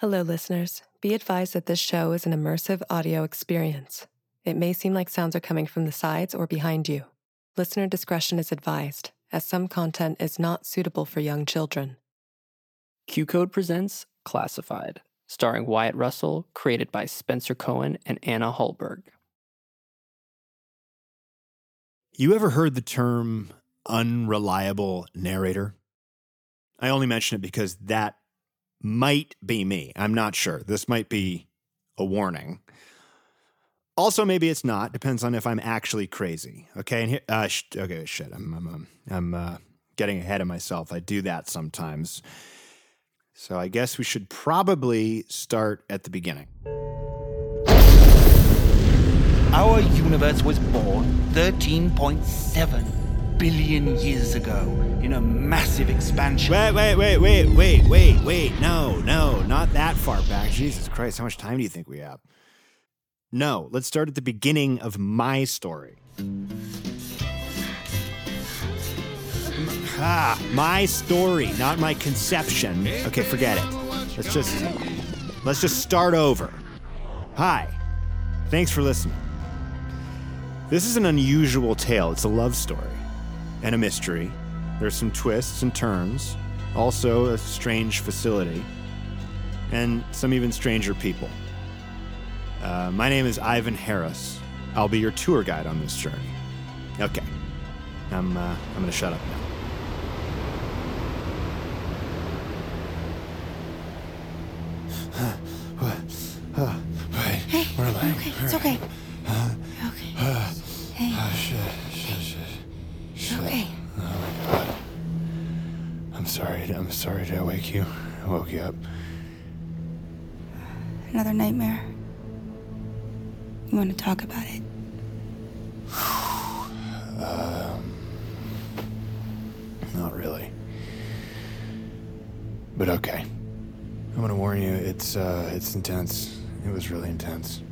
Hello, listeners. Be advised that this show is an immersive audio experience. It may seem like sounds are coming from the sides or behind you. Listener discretion is advised, as some content is not suitable for young children. QCODE presents Classified, starring Wyatt Russell, created by Spencer Cohen and Anna Hallberg. You ever heard the term unreliable narrator? I only mention it because that might be me. I'm not sure. This might be a warning. Also, maybe it's not. Depends on if I'm actually crazy. Okay. And here, uh, sh- okay, shit. I'm I'm um, I'm uh, getting ahead of myself. I do that sometimes. So I guess we should probably start at the beginning. Our universe was born 13.7 billion years ago in a massive expansion. Wait, wait, wait, wait, wait, wait, wait. No, no, not that far back. Jesus Christ, how much time do you think we have? No, let's start at the beginning of my story. Ah, my story, not my conception. Okay, forget it. Let's just let's just start over. Hi. Thanks for listening. This is an unusual tale. It's a love story and a mystery. There's some twists and turns, also a strange facility, and some even stranger people. Uh, my name is Ivan Harris. I'll be your tour guide on this journey. Okay. I'm, uh, I'm going to shut up now. Wait, Hey, where am I? okay, it's okay. Okay. Sorry. I'm sorry. I wake you? I woke you up. Another nightmare. You want to talk about it? um, Not really. But okay. I'm gonna warn you. It's uh, it's intense. It was really intense.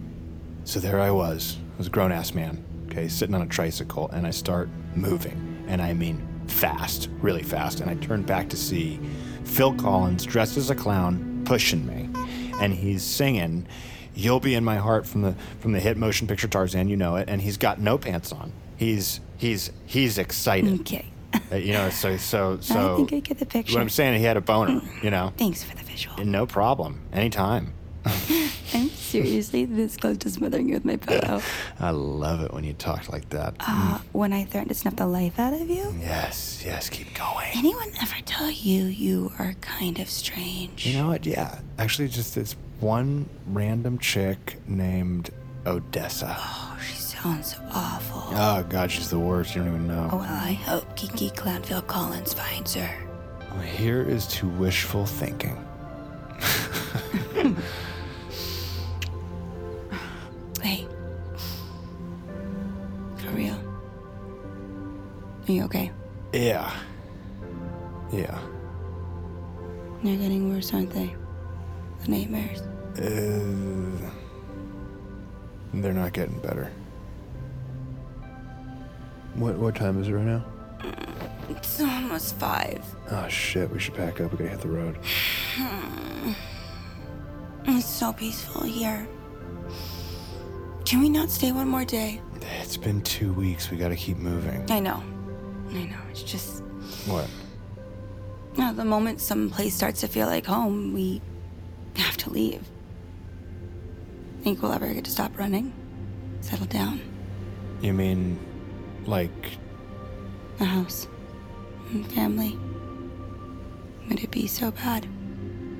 So there I was. I was a grown ass man. Okay, sitting on a tricycle, and I start moving, and I mean fast, really fast. And I turn back to see Phil Collins dressed as a clown pushing me, and he's singing "You'll Be in My Heart" from the from the hit motion picture Tarzan. You know it, and he's got no pants on. He's he's he's excited. Okay. Uh, you know, so so so. I think I get the picture. What I'm saying, he had a boner. You know, Thanks for the visual. no problem, anytime. Seriously this close to smothering you with my pillow. I love it when you talk like that. Uh, when I threatened to snuff the life out of you? Yes, yes, keep going. Anyone ever tell you you are kind of strange? You know what? Yeah, actually, just this one random chick named Odessa. Oh, she sounds awful. Oh God, she's the worst. You don't even know. Oh, well, I hope Kiki Clownville Collins finds her. Well, here is to wishful thinking. Hey. For real. Are you okay? Yeah. Yeah. They're getting worse, aren't they? The nightmares. Uh, they're not getting better. What what time is it right now? It's almost five. Oh shit, we should pack up. We gotta hit the road. It's so peaceful here. Can we not stay one more day? It's been two weeks. We gotta keep moving. I know. I know. It's just. What? No, the moment some place starts to feel like home, we have to leave. Think we'll ever get to stop running? Settle down. You mean, like, A house. And family. Would it be so bad?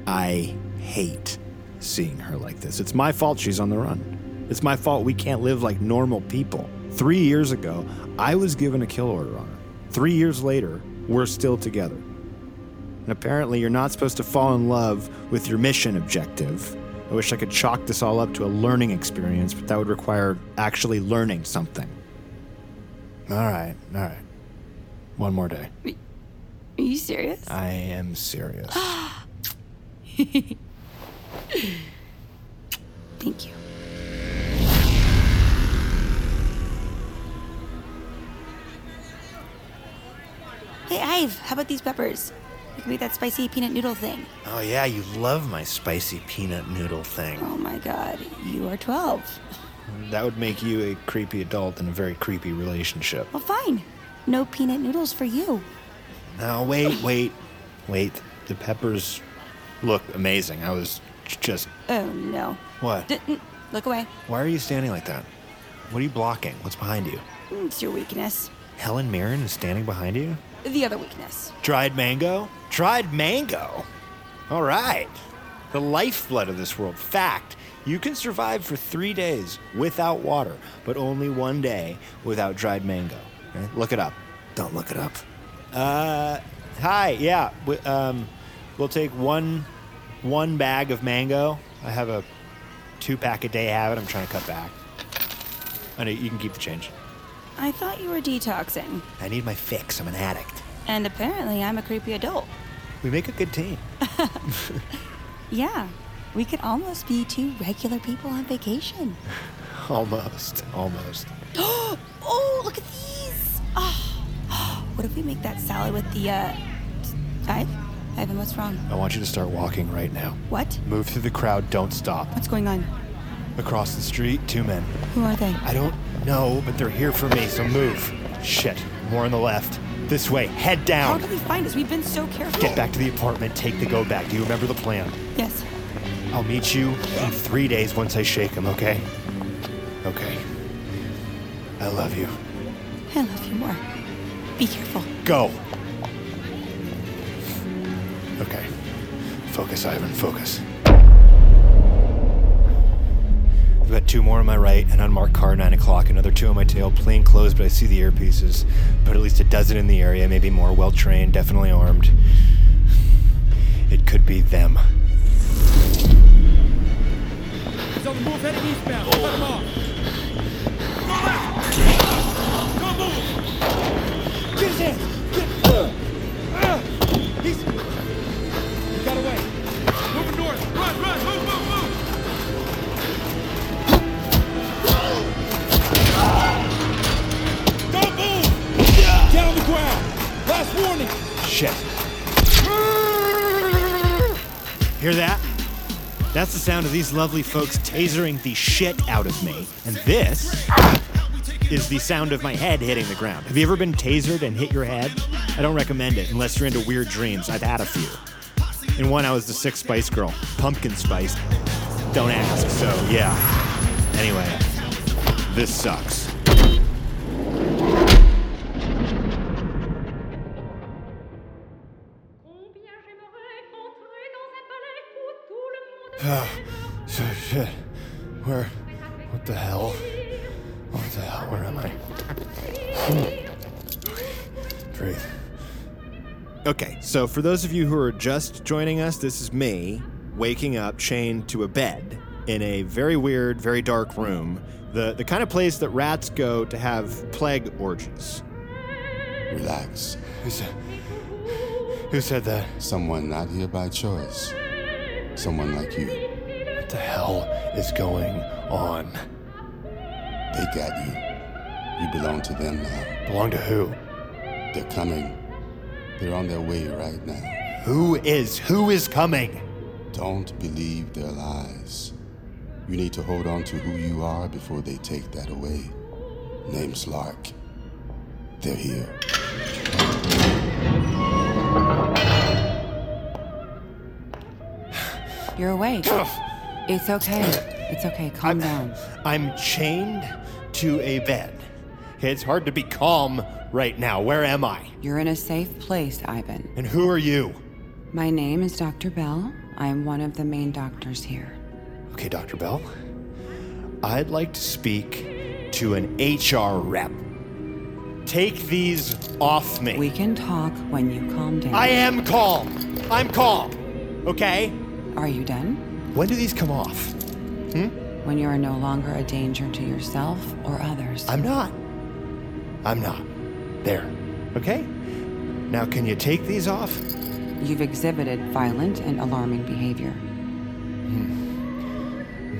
I hate seeing her like this. It's my fault she's on the run. It's my fault we can't live like normal people. Three years ago, I was given a kill order on her. Three years later, we're still together. And apparently, you're not supposed to fall in love with your mission objective. I wish I could chalk this all up to a learning experience, but that would require actually learning something. All right, all right. One more day. Are you serious? I am serious. Thank you. Hey, Ive, how about these peppers? We can make that spicy peanut noodle thing. oh, yeah, you love my spicy peanut noodle thing. Oh my god, you are 12. That would make you a creepy adult in a very creepy relationship. Well, fine. No peanut noodles for you. Now, wait, wait, wait. The peppers look amazing. I was just. Oh no. What? D- look away. Why are you standing like that? What are you blocking? What's behind you? Mm, It's your weakness. Helen Mirren is standing behind you? The other weakness. Dried mango? Dried mango? All right. The lifeblood of this world. Fact you can survive for three days without water, but only one day without dried mango. Okay? Look it up. Don't look it up. Uh, hi. Yeah. We, um, we'll take one one bag of mango. I have a two pack a day habit. I'm trying to cut back. I know you can keep the change. I thought you were detoxing. I need my fix. I'm an addict. And apparently, I'm a creepy adult. We make a good team. Yeah, we could almost be two regular people on vacation. Almost. Almost. Oh, look at these! Oh, what if we make that salad with the, uh. Ive? Ivan, what's wrong? I want you to start walking right now. What? Move through the crowd. Don't stop. What's going on? Across the street, two men. Who are they? I don't know, but they're here for me, so move. Shit. More on the left. This way. Head down. How did they find us? We've been so careful. Get back to the apartment. Take the go back. Do you remember the plan? Yes. I'll meet you in three days once I shake him, okay? Okay. I love you. I love you more. Be careful. Go. Okay. Focus, Ivan. Focus. I've got two more on my right, an unmarked car, 9 o'clock, another two on my tail, plain clothes, but I see the earpieces. But at least a dozen in the area, maybe more, well trained, definitely armed. It could be them. He's on the move heading eastbound. Oh. Cut him off. Shit. Hear that? That's the sound of these lovely folks tasering the shit out of me. And this is the sound of my head hitting the ground. Have you ever been tasered and hit your head? I don't recommend it unless you're into weird dreams. I've had a few. In one, I was the sixth Spice Girl, pumpkin spice. Don't ask. So, yeah. Anyway, this sucks. Ah, oh, so shit. Where? What the hell? What the hell? Where am I? Hmm. Breathe. Okay, so for those of you who are just joining us, this is me waking up chained to a bed in a very weird, very dark room. The, the kind of place that rats go to have plague orgies. Relax. Who said? Who said that? Someone not here by choice. Someone like you. What the hell is going on? They got you. You belong to them now. Belong to who? They're coming. They're on their way right now. Who is? Who is coming? Don't believe their lies. You need to hold on to who you are before they take that away. Name's Lark. They're here. You're awake. It's okay. It's okay. Calm down. I'm chained to a bed. It's hard to be calm right now. Where am I? You're in a safe place, Ivan. And who are you? My name is Dr. Bell. I am one of the main doctors here. Okay, Dr. Bell. I'd like to speak to an HR rep. Take these off me. We can talk when you calm down. I am calm. I'm calm. Okay? Are you done? When do these come off? Hmm? When you are no longer a danger to yourself or others. I'm not. I'm not. There. Okay? Now, can you take these off? You've exhibited violent and alarming behavior. Hmm.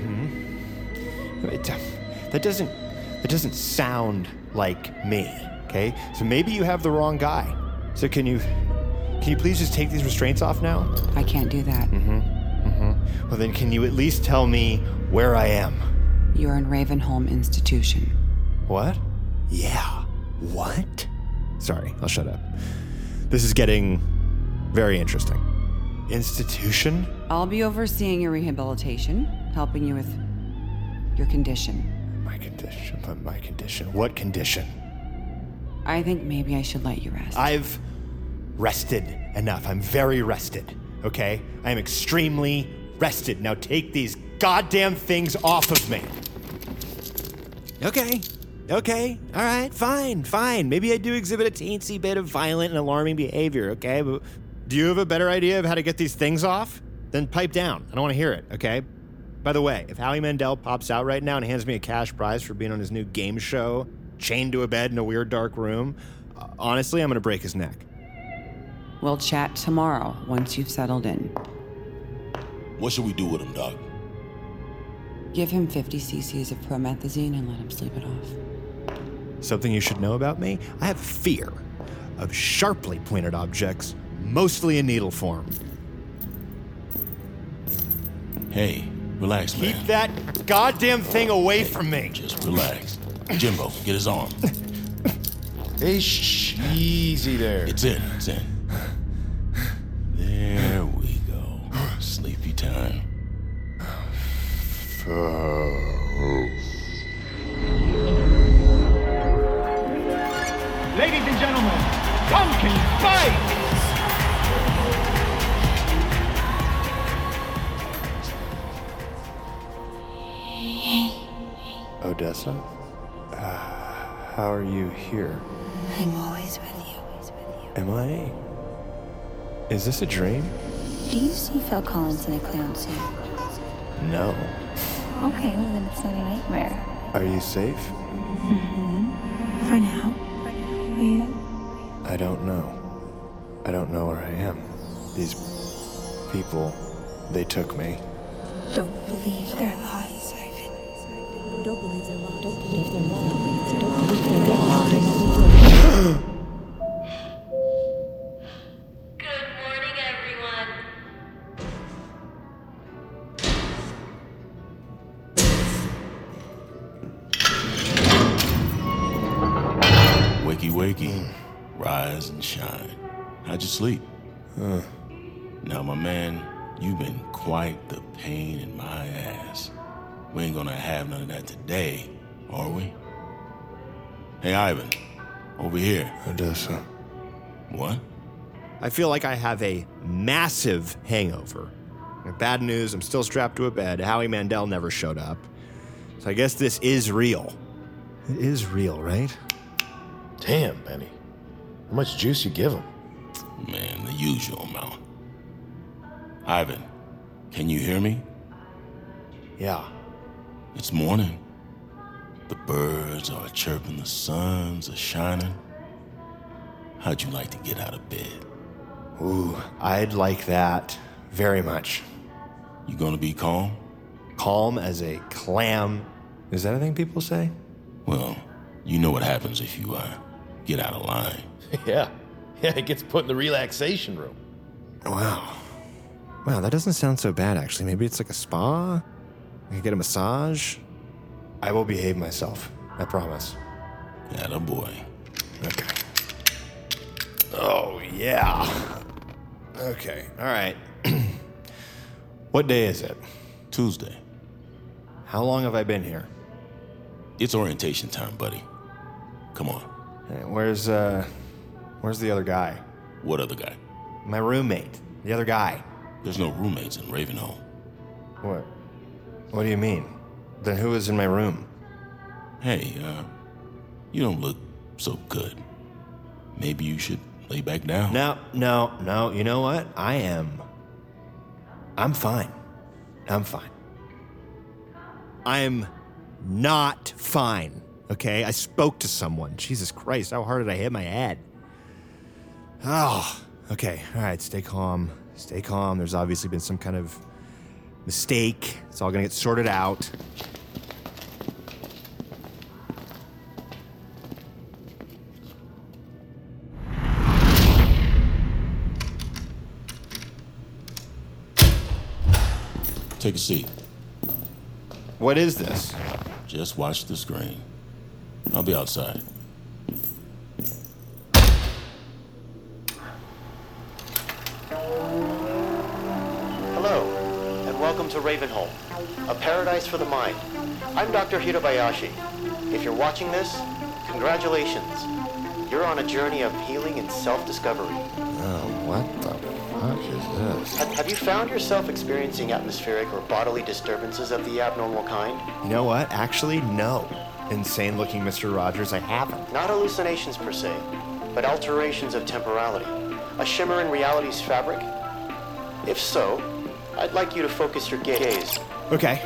Hmm. It, uh, that doesn't that doesn't sound like me. Okay, so maybe you have the wrong guy. So can you can you please just take these restraints off now? I can't do that. Mm-hmm. Well, then can you at least tell me where I am? You're in Ravenholm Institution. What? Yeah. What? Sorry, I'll shut up. This is getting very interesting. Institution? I'll be overseeing your rehabilitation, helping you with your condition. My condition. But my condition. What condition? I think maybe I should let you rest. I've rested enough. I'm very rested. Okay? I am extremely rested. Now take these goddamn things off of me. Okay. Okay. All right. Fine. Fine. Maybe I do exhibit a teensy bit of violent and alarming behavior. Okay. But do you have a better idea of how to get these things off? Then pipe down. I don't want to hear it. Okay. By the way, if Howie Mandel pops out right now and hands me a cash prize for being on his new game show, chained to a bed in a weird dark room, honestly, I'm going to break his neck. We'll chat tomorrow once you've settled in. What should we do with him, Doc? Give him 50 cc's of promethazine and let him sleep it off. Something you should know about me? I have fear of sharply pointed objects, mostly in needle form. Hey, relax, man. Keep that goddamn thing away from me. Just relax. Jimbo, get his arm. Hey, shh, easy there. It's in, it's in. There we go. Sleepy time. Ladies and gentlemen, Pumpkin Spice! Odessa? Uh, how are you here? I'm always with you. Am I? Is this a dream? Do you see Phil Collins in a clown suit? No. Okay, well then it's not a nightmare. Are you safe? Mm-hmm. For now. Are you? I don't know. I don't know where I am. These people, they took me. Don't believe their lies, Ivan. Don't believe their lies. Don't believe their lies. Don't believe their lies. How'd you sleep? Now, my man, you've been quite the pain in my ass. We ain't gonna have none of that today, are we? Hey, Ivan, over here. Odessa. What? I feel like I have a massive hangover. Bad news, I'm still strapped to a bed. Howie Mandel never showed up. So I guess this is real. It is real, right? Damn, Benny. How much juice you give him? Man, the usual amount. Ivan, can you hear me? Yeah. It's morning. The birds are chirping, the suns are shining. How'd you like to get out of bed? Ooh, I'd like that very much. You gonna be calm? Calm as a clam. Is that a thing people say? Well, you know what happens if you uh, get out of line. yeah. Yeah, it gets put in the relaxation room. Wow. Wow, that doesn't sound so bad, actually. Maybe it's like a spa? I could get a massage? I will behave myself. I promise. Atta boy. Okay. Oh, yeah. Okay, all right. what day is it? Tuesday. How long have I been here? It's orientation time, buddy. Come on. Hey, Where's, uh, where's the other guy? What other guy? My roommate. The other guy. There's no roommates in Ravenholm. What? What do you mean? Then who is in my room? Hey, uh, you don't look so good. Maybe you should Lay back down. No, no, no. You know what? I am. I'm fine. I'm fine. I'm not fine. Okay? I spoke to someone. Jesus Christ, how hard did I hit my head? Oh, okay. All right, stay calm. Stay calm. There's obviously been some kind of mistake. It's all gonna get sorted out. Take a seat. What is this? Just watch the screen. I'll be outside. Ravenholm, a paradise for the mind. I'm Dr. Hirabayashi. If you're watching this, congratulations. You're on a journey of healing and self-discovery. Oh, what the fuck is this? Have, have you found yourself experiencing atmospheric or bodily disturbances of the abnormal kind? You know what? Actually, no. Insane looking Mr. Rogers, I haven't. Not hallucinations per se, but alterations of temporality. A shimmer in reality's fabric? If so, I'd like you to focus your gaze. Okay.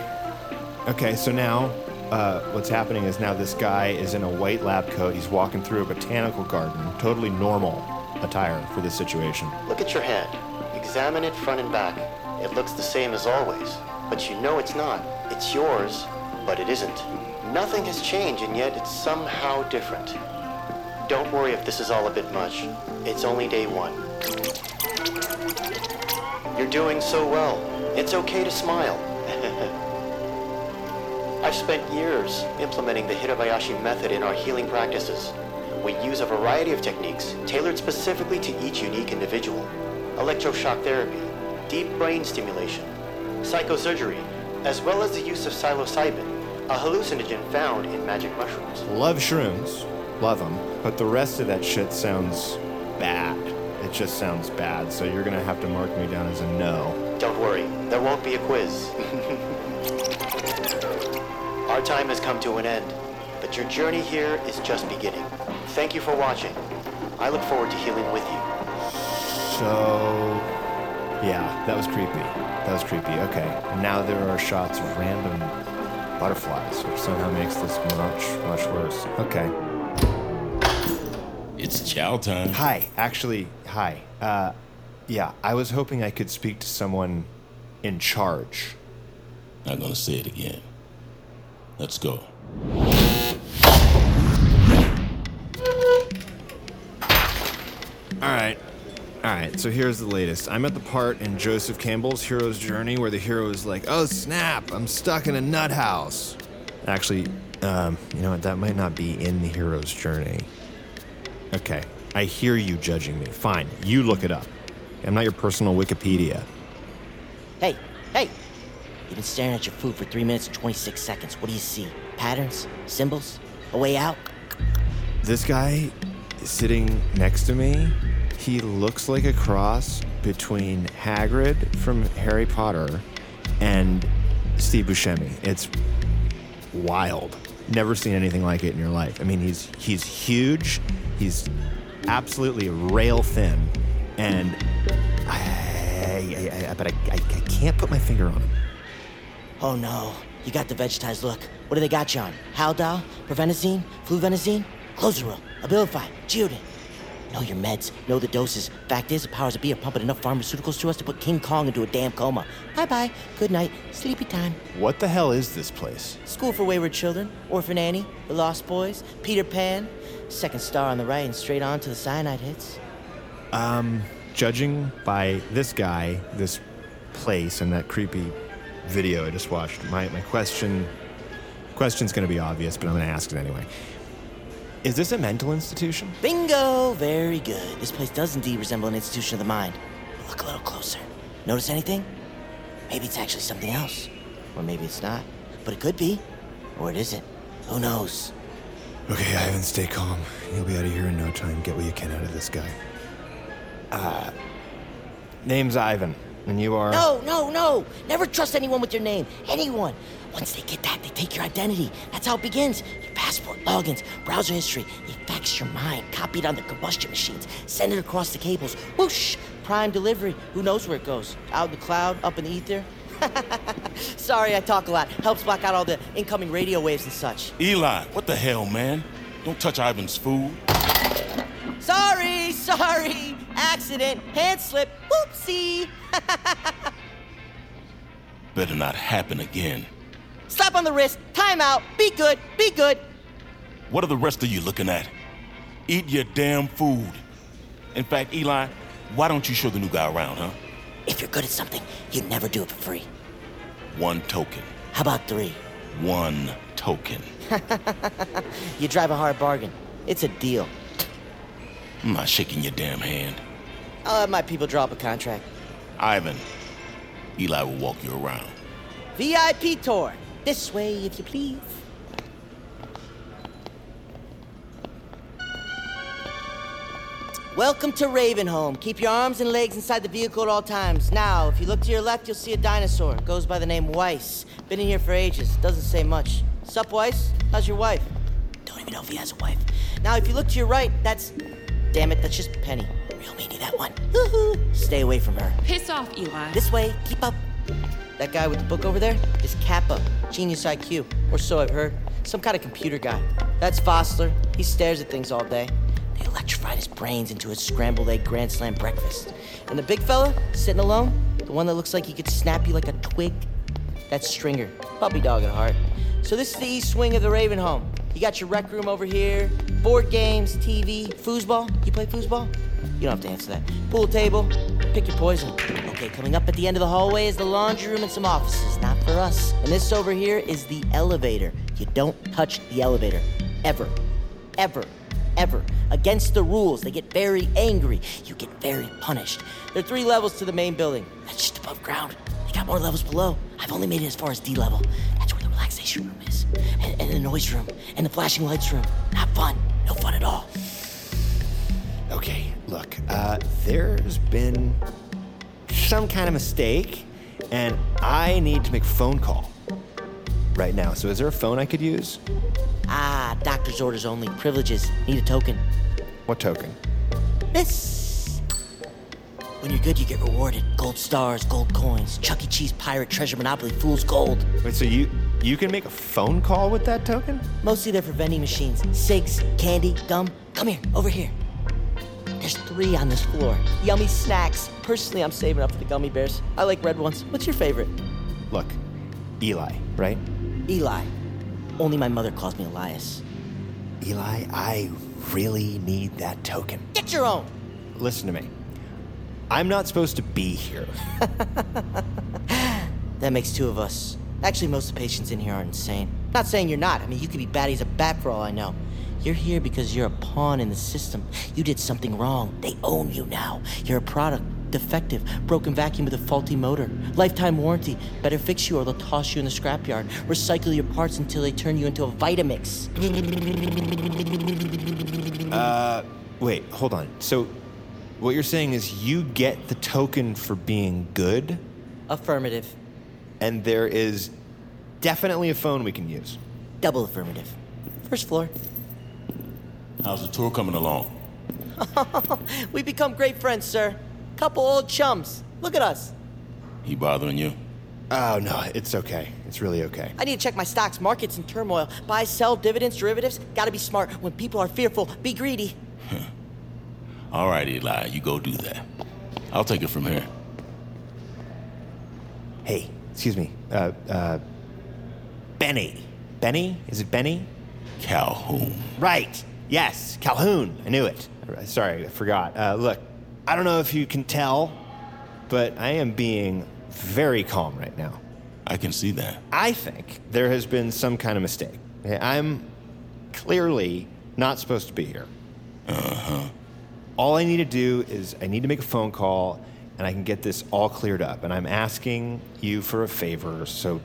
Okay, so now uh, what's happening is now this guy is in a white lab coat. He's walking through a botanical garden, totally normal attire for this situation. Look at your hand. Examine it front and back. It looks the same as always, but you know it's not. It's yours, but it isn't. Nothing has changed, and yet it's somehow different. Don't worry if this is all a bit much. It's only day one. You're doing so well. It's okay to smile. I've spent years implementing the Hirabayashi method in our healing practices. We use a variety of techniques tailored specifically to each unique individual. Electroshock therapy, deep brain stimulation, psychosurgery, as well as the use of psilocybin, a hallucinogen found in magic mushrooms. Love shrooms, love them, but the rest of that shit sounds bad. It just sounds bad, so you're gonna have to mark me down as a no. Don't worry, there won't be a quiz. Our time has come to an end, but your journey here is just beginning. Thank you for watching. I look forward to healing with you. So, yeah, that was creepy. That was creepy. Okay, now there are shots of random butterflies, which somehow makes this much, much worse. Okay. It's chow time. Hi, actually, hi. Uh, yeah, I was hoping I could speak to someone in charge. Not gonna say it again. Let's go. All right. All right, so here's the latest. I'm at the part in Joseph Campbell's hero's journey where the hero is like, oh snap, I'm stuck in a nut house. Actually, um, you know what? That might not be in the hero's journey. Okay, I hear you judging me. Fine, you look it up. I'm not your personal Wikipedia. Hey, hey! You've been staring at your food for 3 minutes and 26 seconds. What do you see? Patterns? Symbols? A way out? This guy sitting next to me, he looks like a cross between Hagrid from Harry Potter and Steve Buscemi. It's wild. Never seen anything like it in your life. I mean, he's he's huge. He's absolutely rail thin, and I, I, I but I, I, I can't put my finger on him. Oh no, you got the vegetized look. What do they got you on? Haldol? Provenazine? Fluphenazine? Clozaril? Abilify? Geodon? Know your meds, know the doses. Fact is, the powers that be are pumping enough pharmaceuticals to us to put King Kong into a damn coma. Bye bye, good night, sleepy time. What the hell is this place? School for Wayward Children, Orphan Annie, The Lost Boys, Peter Pan. Second star on the right and straight on to the cyanide hits. Um, judging by this guy, this place, and that creepy video I just watched, my, my question question's gonna be obvious, but I'm gonna ask it anyway. Is this a mental institution? Bingo! Very good. This place does indeed resemble an institution of the mind. Look a little closer. Notice anything? Maybe it's actually something else. Or maybe it's not. But it could be. Or it isn't. Who knows? Okay, Ivan, stay calm. You'll be out of here in no time. Get what you can out of this guy. Uh, name's Ivan, and you are. No, no, no! Never trust anyone with your name. Anyone. Once they get that, they take your identity. That's how it begins. Your passport, logins, browser history. He faxed your mind, copied on the combustion machines, send it across the cables. Whoosh! Prime delivery. Who knows where it goes? Out in the cloud, up in the ether? Sorry, I talk a lot. Helps block out all the incoming radio waves and such. Eli, what the hell, man? Don't touch Ivan's food. Sorry, sorry. Accident, hand slip, whoopsie. Better not happen again. Slap on the wrist, time out, be good, be good. What are the rest of you looking at? Eat your damn food. In fact, Eli, why don't you show the new guy around, huh? If you're good at something, you'd never do it for free. One token. How about three? One token. you drive a hard bargain. It's a deal. I'm not shaking your damn hand. I'll have my people draw up a contract. Ivan, Eli will walk you around. VIP tour. This way, if you please. Welcome to Ravenholm. Keep your arms and legs inside the vehicle at all times. Now, if you look to your left, you'll see a dinosaur. Goes by the name Weiss. Been in here for ages. Doesn't say much. Sup, Weiss? How's your wife? Don't even know if he has a wife. Now, if you look to your right, that's. Damn it, that's just Penny. Real meanie, that one. Stay away from her. Piss off, Eli. This way, keep up. That guy with the book over there is Kappa, Genius IQ, or so I've heard. Some kind of computer guy. That's Fossler. He stares at things all day. They electrified his brains into a scrambled egg grand slam breakfast. And the big fella, sitting alone, the one that looks like he could snap you like a twig, that's Stringer, puppy dog at heart. So this is the east wing of the Ravenholm. You got your rec room over here, board games, TV, foosball. You play foosball? You don't have to answer that. Pool table, pick your poison. Okay, coming up at the end of the hallway is the laundry room and some offices, not for us. And this over here is the elevator. You don't touch the elevator. Ever. Ever. Ever. Against the rules. They get very angry. You get very punished. There are three levels to the main building. That's just above ground. They got more levels below. I've only made it as far as D level. That's where the relaxation room is. And, and the noise room. And the flashing lights room. Not fun. No fun at all. Okay, look, uh, there's been some kind of mistake, and I need to make a phone call right now. So, is there a phone I could use? Ah, doctor's orders only. Privileges. Need a token. What token? This. When you're good, you get rewarded. Gold stars, gold coins, Chuck E. Cheese pirate treasure monopoly, fool's gold. Wait, so you you can make a phone call with that token? Mostly they're for vending machines. Cigs, candy, gum. Come here, over here. There's three on this floor. Yummy snacks. Personally, I'm saving up for the gummy bears. I like red ones. What's your favorite? Look, Eli, right? Eli. Only my mother calls me Elias. Eli, I really need that token. Get your own. Listen to me. I'm not supposed to be here. That makes two of us. Actually, most of the patients in here are insane. Not saying you're not. I mean, you could be batty as a bat for all I know. You're here because you're a pawn in the system. You did something wrong. They own you now. You're a product. Defective. Broken vacuum with a faulty motor. Lifetime warranty. Better fix you or they'll toss you in the scrapyard. Recycle your parts until they turn you into a Vitamix. Uh, wait, hold on. So, what you're saying is you get the token for being good? Affirmative. And there is definitely a phone we can use. Double affirmative. First floor. How's the tour coming along? we become great friends, sir. Couple old chums. Look at us. He bothering you? Oh, no, it's okay. It's really okay. I need to check my stocks, markets in turmoil. Buy, sell, dividends, derivatives. Gotta be smart. When people are fearful, be greedy. All right, Eli, you go do that. I'll take it from here. Hey, excuse me. Uh, uh, Benny. Benny? Is it Benny? Calhoun. Right. Yes, Calhoun. I knew it. Sorry, I forgot. Uh, look, I don't know if you can tell, but I am being very calm right now. I can see that. I think there has been some kind of mistake. I'm clearly not supposed to be here. Uh huh. All I need to do is I need to make a phone call and I can get this all cleared up. And I'm asking you for a favor, so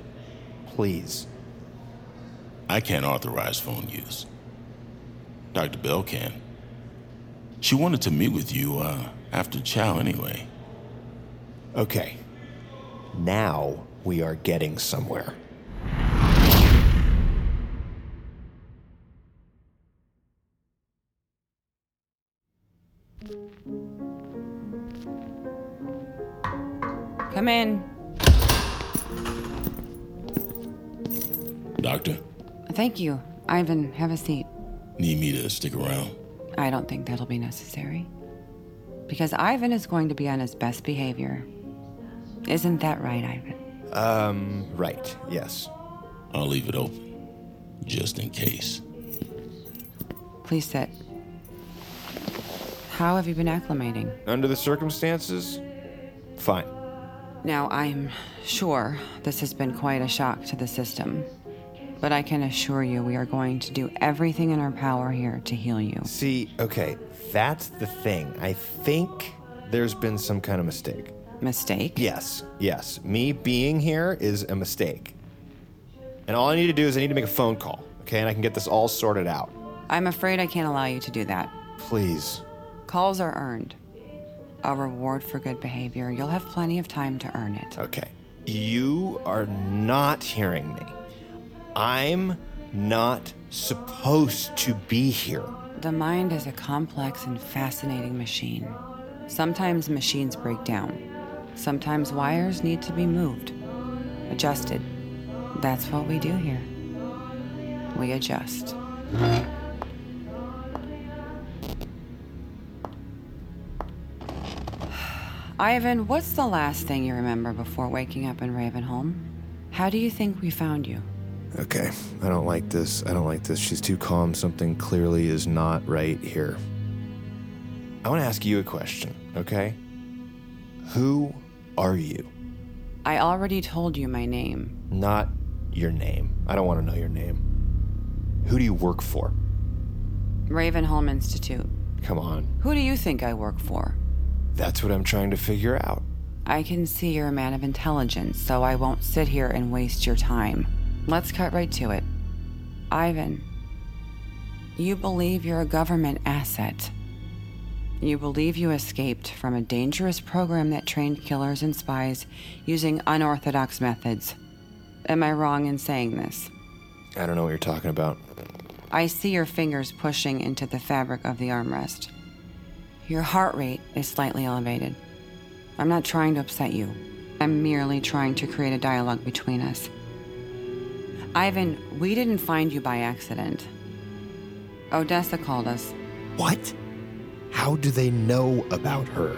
please. I can't authorize phone use. Dr. Bell can. She wanted to meet with you uh, after chow, anyway. Okay. Now we are getting somewhere. Come in. Doctor? Thank you. Ivan, have a seat. Need me to stick around? I don't think that'll be necessary. Because Ivan is going to be on his best behavior. Isn't that right, Ivan? Um, right, yes. I'll leave it open, just in case. Please sit. How have you been acclimating? Under the circumstances, fine. Now, I'm sure this has been quite a shock to the system. But I can assure you we are going to do everything in our power here to heal you. See, okay, that's the thing. I think there's been some kind of mistake. Mistake? Yes, yes. Me being here is a mistake. And all I need to do is I need to make a phone call, okay? And I can get this all sorted out. I'm afraid I can't allow you to do that. Please. Calls are earned. A reward for good behavior. You'll have plenty of time to earn it. Okay. You are not hearing me. I'm not supposed to be here. The mind is a complex and fascinating machine. Sometimes machines break down. Sometimes wires need to be moved, adjusted. That's what we do here. We adjust. Ivan, what's the last thing you remember before waking up in Ravenholm? How do you think we found you? Okay, I don't like this. I don't like this. She's too calm. Something clearly is not right here. I want to ask you a question, okay? Who are you? I already told you my name. Not your name. I don't want to know your name. Who do you work for? Ravenholm Institute. Come on. Who do you think I work for? That's what I'm trying to figure out. I can see you're a man of intelligence, so I won't sit here and waste your time. Let's cut right to it. Ivan, you believe you're a government asset. You believe you escaped from a dangerous program that trained killers and spies using unorthodox methods. Am I wrong in saying this? I don't know what you're talking about. I see your fingers pushing into the fabric of the armrest. Your heart rate is slightly elevated. I'm not trying to upset you. I'm merely trying to create a dialogue between us. Ivan, we didn't find you by accident. Odessa called us. What? How do they know about her?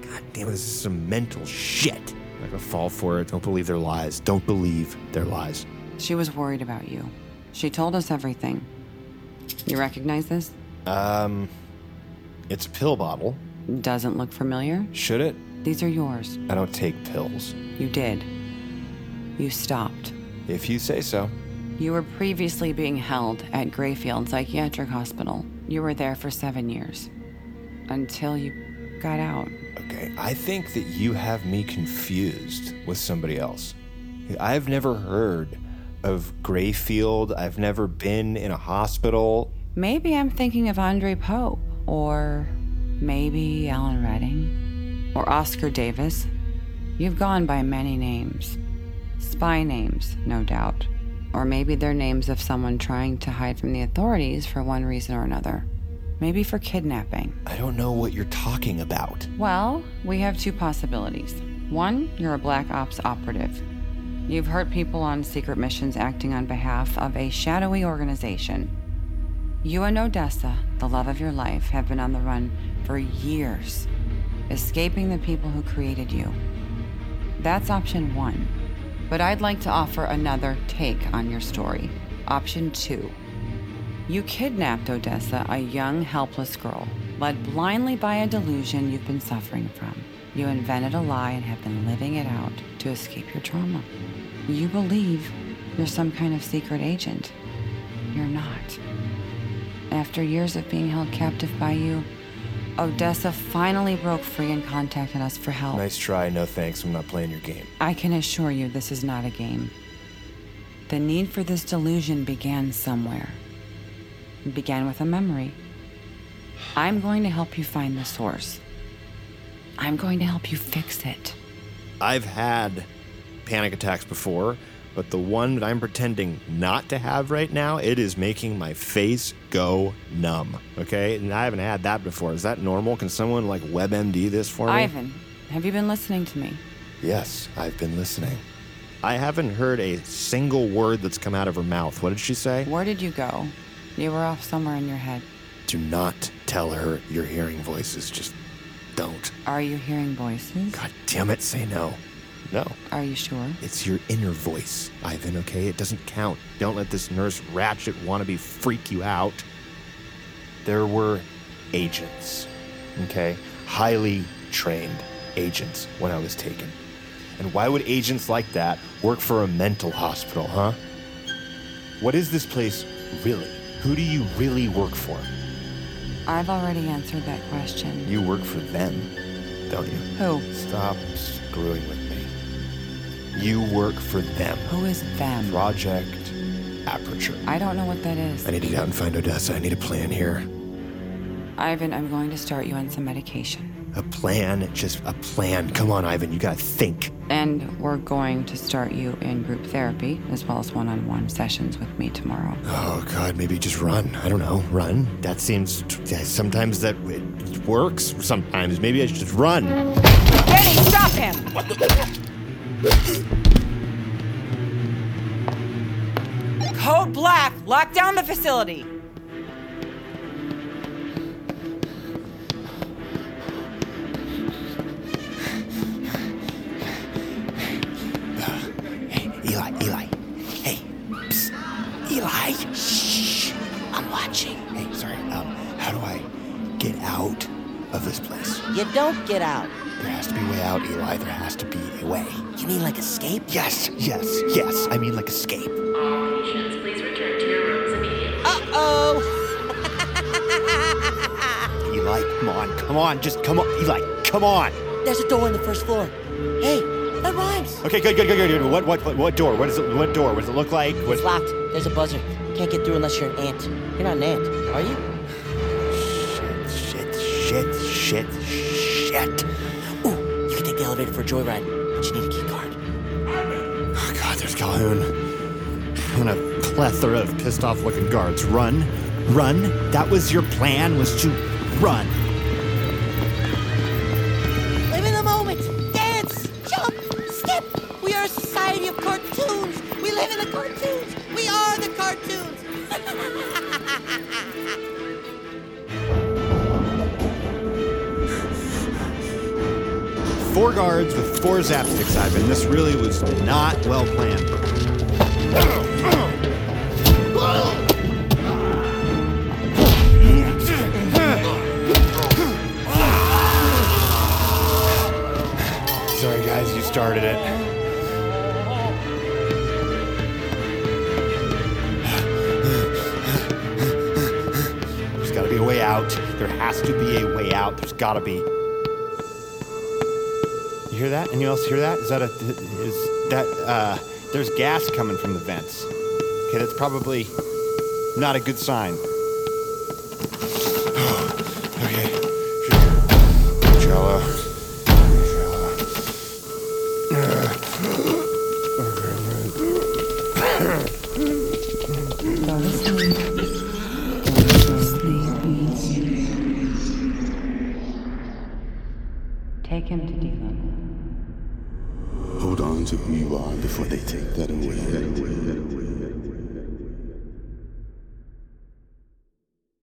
God damn it, this is some mental shit. I'm not gonna fall for it. Don't believe their lies. Don't believe their lies. She was worried about you. She told us everything. You recognize this? Um, it's a pill bottle. Doesn't look familiar? Should it? These are yours. I don't take pills. You did. You stopped. If you say so. You were previously being held at Grayfield Psychiatric Hospital. You were there for seven years. Until you got out. Okay, I think that you have me confused with somebody else. I've never heard of Grayfield. I've never been in a hospital. Maybe I'm thinking of Andre Pope, or maybe Alan Redding, or Oscar Davis. You've gone by many names. Spy names, no doubt. Or maybe they're names of someone trying to hide from the authorities for one reason or another. Maybe for kidnapping. I don't know what you're talking about. Well, we have two possibilities. One, you're a Black Ops operative. You've hurt people on secret missions acting on behalf of a shadowy organization. You and Odessa, the love of your life, have been on the run for years, escaping the people who created you. That's option one. But I'd like to offer another take on your story. Option two. You kidnapped Odessa, a young, helpless girl, led blindly by a delusion you've been suffering from. You invented a lie and have been living it out to escape your trauma. You believe you're some kind of secret agent. You're not. After years of being held captive by you, Odessa finally broke free and contacted us for help. Nice try, no thanks. I'm not playing your game. I can assure you this is not a game. The need for this delusion began somewhere. It began with a memory. I'm going to help you find the source. I'm going to help you fix it. I've had panic attacks before, but the one that I'm pretending not to have right now, it is making my face go numb. Okay? And I haven't had that before. Is that normal? Can someone like WebMD this for me? Ivan, have you been listening to me? Yes, I've been listening. I haven't heard a single word that's come out of her mouth. What did she say? Where did you go? You were off somewhere in your head. Do not tell her you're hearing voices. Just don't. Are you hearing voices? God damn it, say no. No. Are you sure? It's your inner voice, Ivan, okay? It doesn't count. Don't let this nurse Ratched wannabe freak you out. There were agents, okay? Highly trained agents when I was taken. And why would agents like that work for a mental hospital, huh? What is this place really? Who do you really work for? I've already answered that question. You work for them, don't you? Who? Stop screwing with me. You work for them. Who is them? Project Aperture. I don't know what that is. I need to get out and find Odessa. I need a plan here. Ivan, I'm going to start you on some medication. A plan? Just a plan. Come on, Ivan. You gotta think. And we're going to start you in group therapy as well as one on one sessions with me tomorrow. Oh, God. Maybe just run. I don't know. Run? That seems. Sometimes that it works. Sometimes. Maybe I should just run. Benny, stop him! Code Black, lock down the facility. Eli, Eli. Hey, psst. Eli. Shh. I'm watching. Hey, sorry. Um, how do I get out of this place? You don't get out. There has to be a way out, Eli. There has to be a way. You mean like escape? Yes, yes, yes. I mean like escape. All patients, please return to your rooms immediately. Uh-oh. Eli, come on, come on, just come on. Eli, come on. There's a door on the first floor. Hey, that rhymes. Okay, good, good, good, good. good. What, what, what, what door? What is it? What door? What does it look like? What? It's locked. There's a buzzer. Can't get through unless you're an ant. You're not an ant, are you? Shit, shit, shit, shit. Shit. Ooh, you can take the elevator for a joyride, but you need a key card. Oh, God, there's Calhoun. And a plethora of pissed off looking guards. Run, run. That was your plan, was to run. Guards with four zapsticks, Ivan. This really was not well planned. Sorry, guys, you started it. There's gotta be a way out. There has to be a way out. There's gotta be. That? Anyone else hear that? Is that a. Is that. Uh. There's gas coming from the vents. Okay, that's probably not a good sign. okay. Jello. Take before they take that away.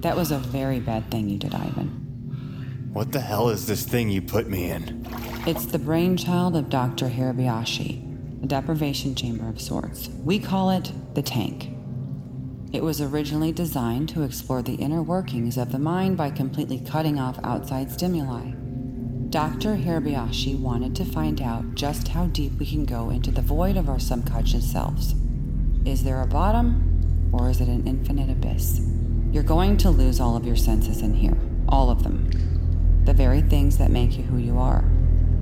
That was a very bad thing you did, Ivan. What the hell is this thing you put me in? It's the brainchild of Dr. Hirabayashi, a deprivation chamber of sorts. We call it the tank. It was originally designed to explore the inner workings of the mind by completely cutting off outside stimuli. Dr. Hirabayashi wanted to find out just how deep we can go into the void of our subconscious selves. Is there a bottom, or is it an infinite abyss? You're going to lose all of your senses in here, all of them. The very things that make you who you are.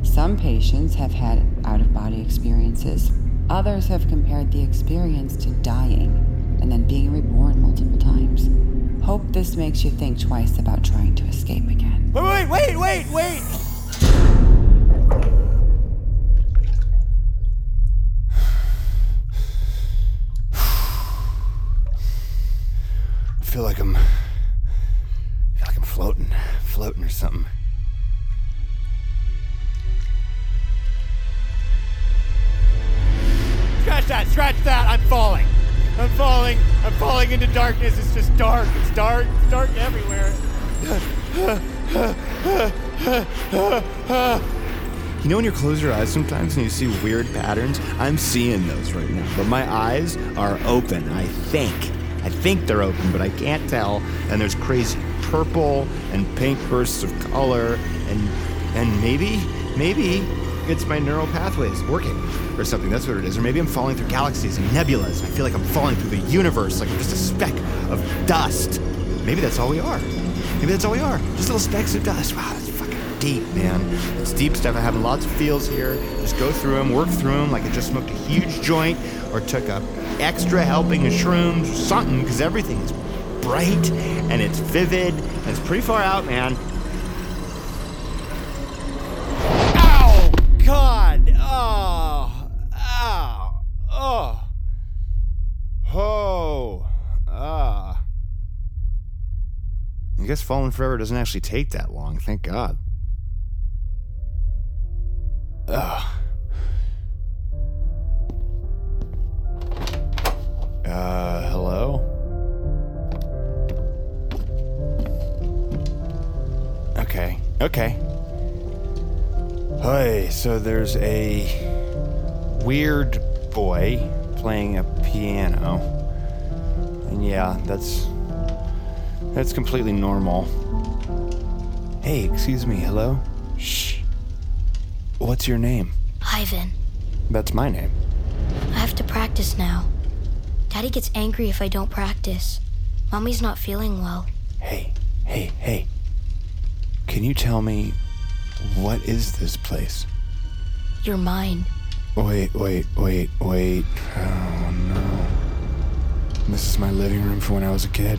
Some patients have had out of body experiences, others have compared the experience to dying and then being reborn multiple times. Hope this makes you think twice about trying to escape again. Wait, wait, wait, wait, wait! Feel like I'm. I feel like I'm floating. Floating or something. Scratch that, scratch that, I'm falling. I'm falling. I'm falling into darkness. It's just dark. It's dark. It's dark everywhere. You know when you close your eyes sometimes and you see weird patterns? I'm seeing those right now. But my eyes are open, I think. I think they're open, but I can't tell. And there's crazy purple and pink bursts of color and and maybe maybe it's my neural pathways working or something. That's what it is. Or maybe I'm falling through galaxies and nebulas. I feel like I'm falling through the universe like I'm just a speck of dust. Maybe that's all we are. Maybe that's all we are. Just little specks of dust. Wow, deep, man. It's deep stuff. I have lots of feels here. Just go through them, work through them like I just smoked a huge joint or took a extra helping of shrooms or something because everything is bright and it's vivid and it's pretty far out, man. Ow! God! Oh! Ow! Oh! Oh! Ah. I guess falling forever doesn't actually take that long, thank God. Ugh. Uh, hello? Okay, okay. Hey, so there's a weird boy playing a piano. And yeah, that's that's completely normal. Hey, excuse me, hello? Shh. What's your name? Ivan, That's my name. I have to practice now. Daddy gets angry if I don't practice. Mommy's not feeling well. Hey, hey, hey. Can you tell me what is this place? You're mine. Wait, wait, wait, wait. Oh no. This is my living room from when I was a kid.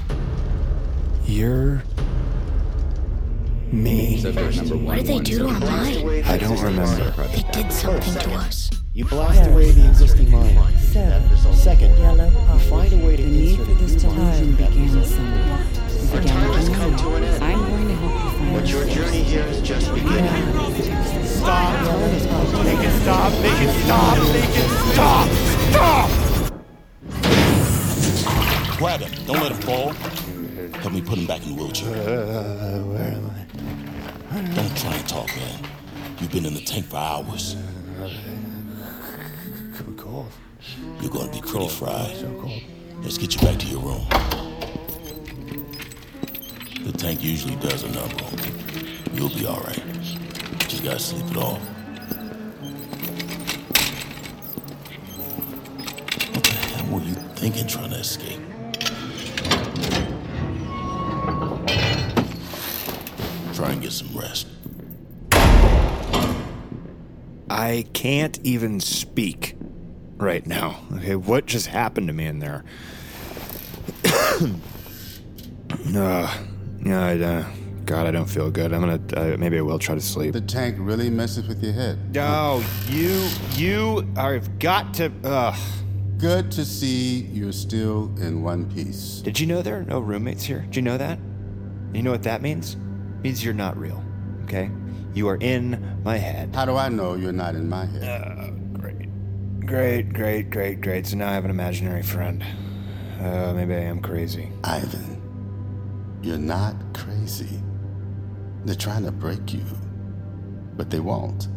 You're me. What did they do to our mind? I don't remember. They did something to us. You blast away the existing mind. Second, yellow you find a way to The need for insert this new mind delusion that began results somewhere. It began with me. I'm going to help you find But your journey here is just beginning. Stop! Make it stop! Make it stop! Make it stop! Stop! Grab him. Don't let him fall. Help me put him back in the wheelchair. Uh, where am I? Don't try and talk, man. You've been in the tank for hours. Cold. You're gonna be pretty fried. Let's get you back to your room. The tank usually does a number on you. You'll be alright. Just gotta sleep it off. What the hell were you thinking trying to escape? Try and get some rest. I can't even speak right now. Okay, what just happened to me in there? uh, yeah, I, uh, God, I don't feel good. I'm gonna, uh, maybe I will try to sleep. The tank really messes with your head. Oh, you, you have got to, uh. Good to see you're still in one piece. Did you know there are no roommates here? Did you know that? You know what that means? Means you're not real, okay? You are in my head. How do I know you're not in my head? Uh, great. Great, great, great, great. So now I have an imaginary friend. Uh, maybe I am crazy. Ivan, you're not crazy. They're trying to break you, but they won't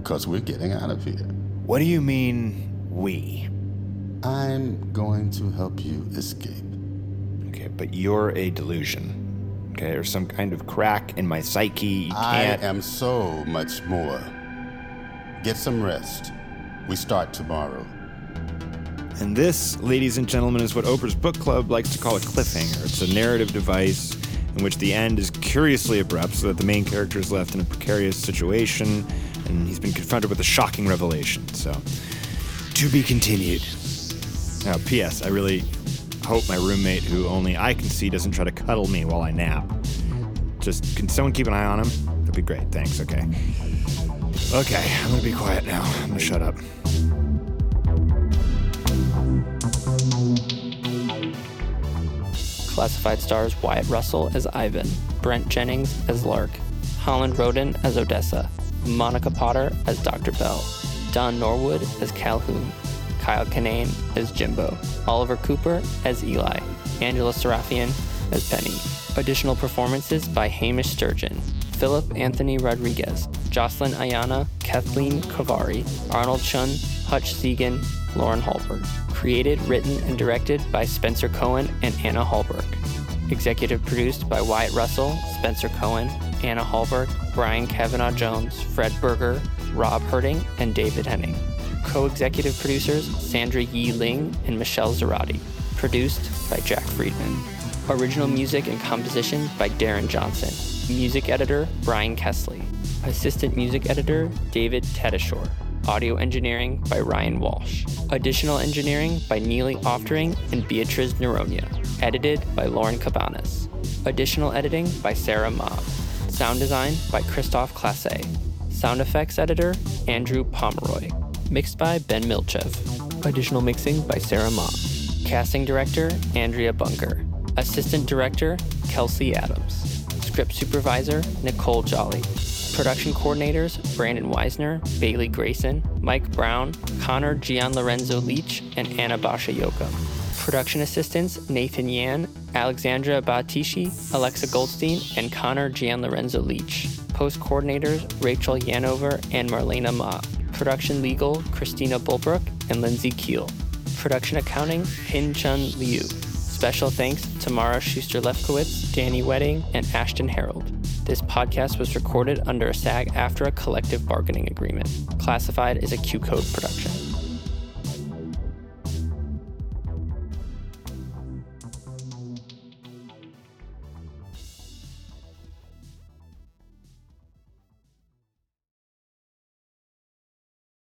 because we're getting out of here. What do you mean, we? I'm going to help you escape. Okay, but you're a delusion. Okay, or some kind of crack in my psyche. You I can't. am so much more. Get some rest. We start tomorrow. And this, ladies and gentlemen, is what Oprah's book club likes to call a cliffhanger. It's a narrative device in which the end is curiously abrupt so that the main character is left in a precarious situation and he's been confronted with a shocking revelation. So, to be continued. Now, P.S. I really hope my roommate, who only I can see, doesn't try to cuddle me while I nap. Just, can someone keep an eye on him? That'd be great. Thanks, okay. Okay, I'm gonna be quiet now. I'm gonna shut up. Classified stars Wyatt Russell as Ivan, Brent Jennings as Lark, Holland Roden as Odessa, Monica Potter as Dr. Bell, Don Norwood as Calhoun, Kyle Kinane as Jimbo, Oliver Cooper as Eli, Angela Sarafyan as Penny. Additional performances by Hamish Sturgeon, Philip Anthony Rodriguez, Jocelyn Ayana, Kathleen Kavari, Arnold Chun, Hutch Segan, Lauren Hallberg. Created, written, and directed by Spencer Cohen and Anna Hallberg. Executive produced by Wyatt Russell, Spencer Cohen, Anna Hallberg, Brian Kavanaugh Jones, Fred Berger, Rob Herting, and David Henning. Co executive producers Sandra Yi Ling and Michelle Zarati. Produced by Jack Friedman. Original music and composition by Darren Johnson. Music editor Brian Kesley. Assistant music editor David Tedeshore. Audio engineering by Ryan Walsh. Additional engineering by Neely Oftering and Beatriz Neronia. Edited by Lauren Cabanas. Additional editing by Sarah Mobb. Sound design by Christoph Classe. Sound effects editor Andrew Pomeroy. Mixed by Ben Milchev. Additional mixing by Sarah Mobb. Casting director Andrea Bunker. Assistant director Kelsey Adams. Script supervisor Nicole Jolly. Production coordinators Brandon Weisner, Bailey Grayson, Mike Brown, Connor Gian Lorenzo Leach, and Anna Basha Yokum. Production assistants Nathan Yan, Alexandra Batishi, Alexa Goldstein, and Connor Gian Lorenzo Leach. Post coordinators Rachel Yanover and Marlena Ma. Production legal Christina Bulbrook and Lindsay Keel. Production accounting Hin Chun Liu. Special thanks to Mara Schuster Lefkowitz, Danny Wedding, and Ashton Harold. This podcast was recorded under a SAG-AFTRA collective bargaining agreement. Classified as a QCODE production.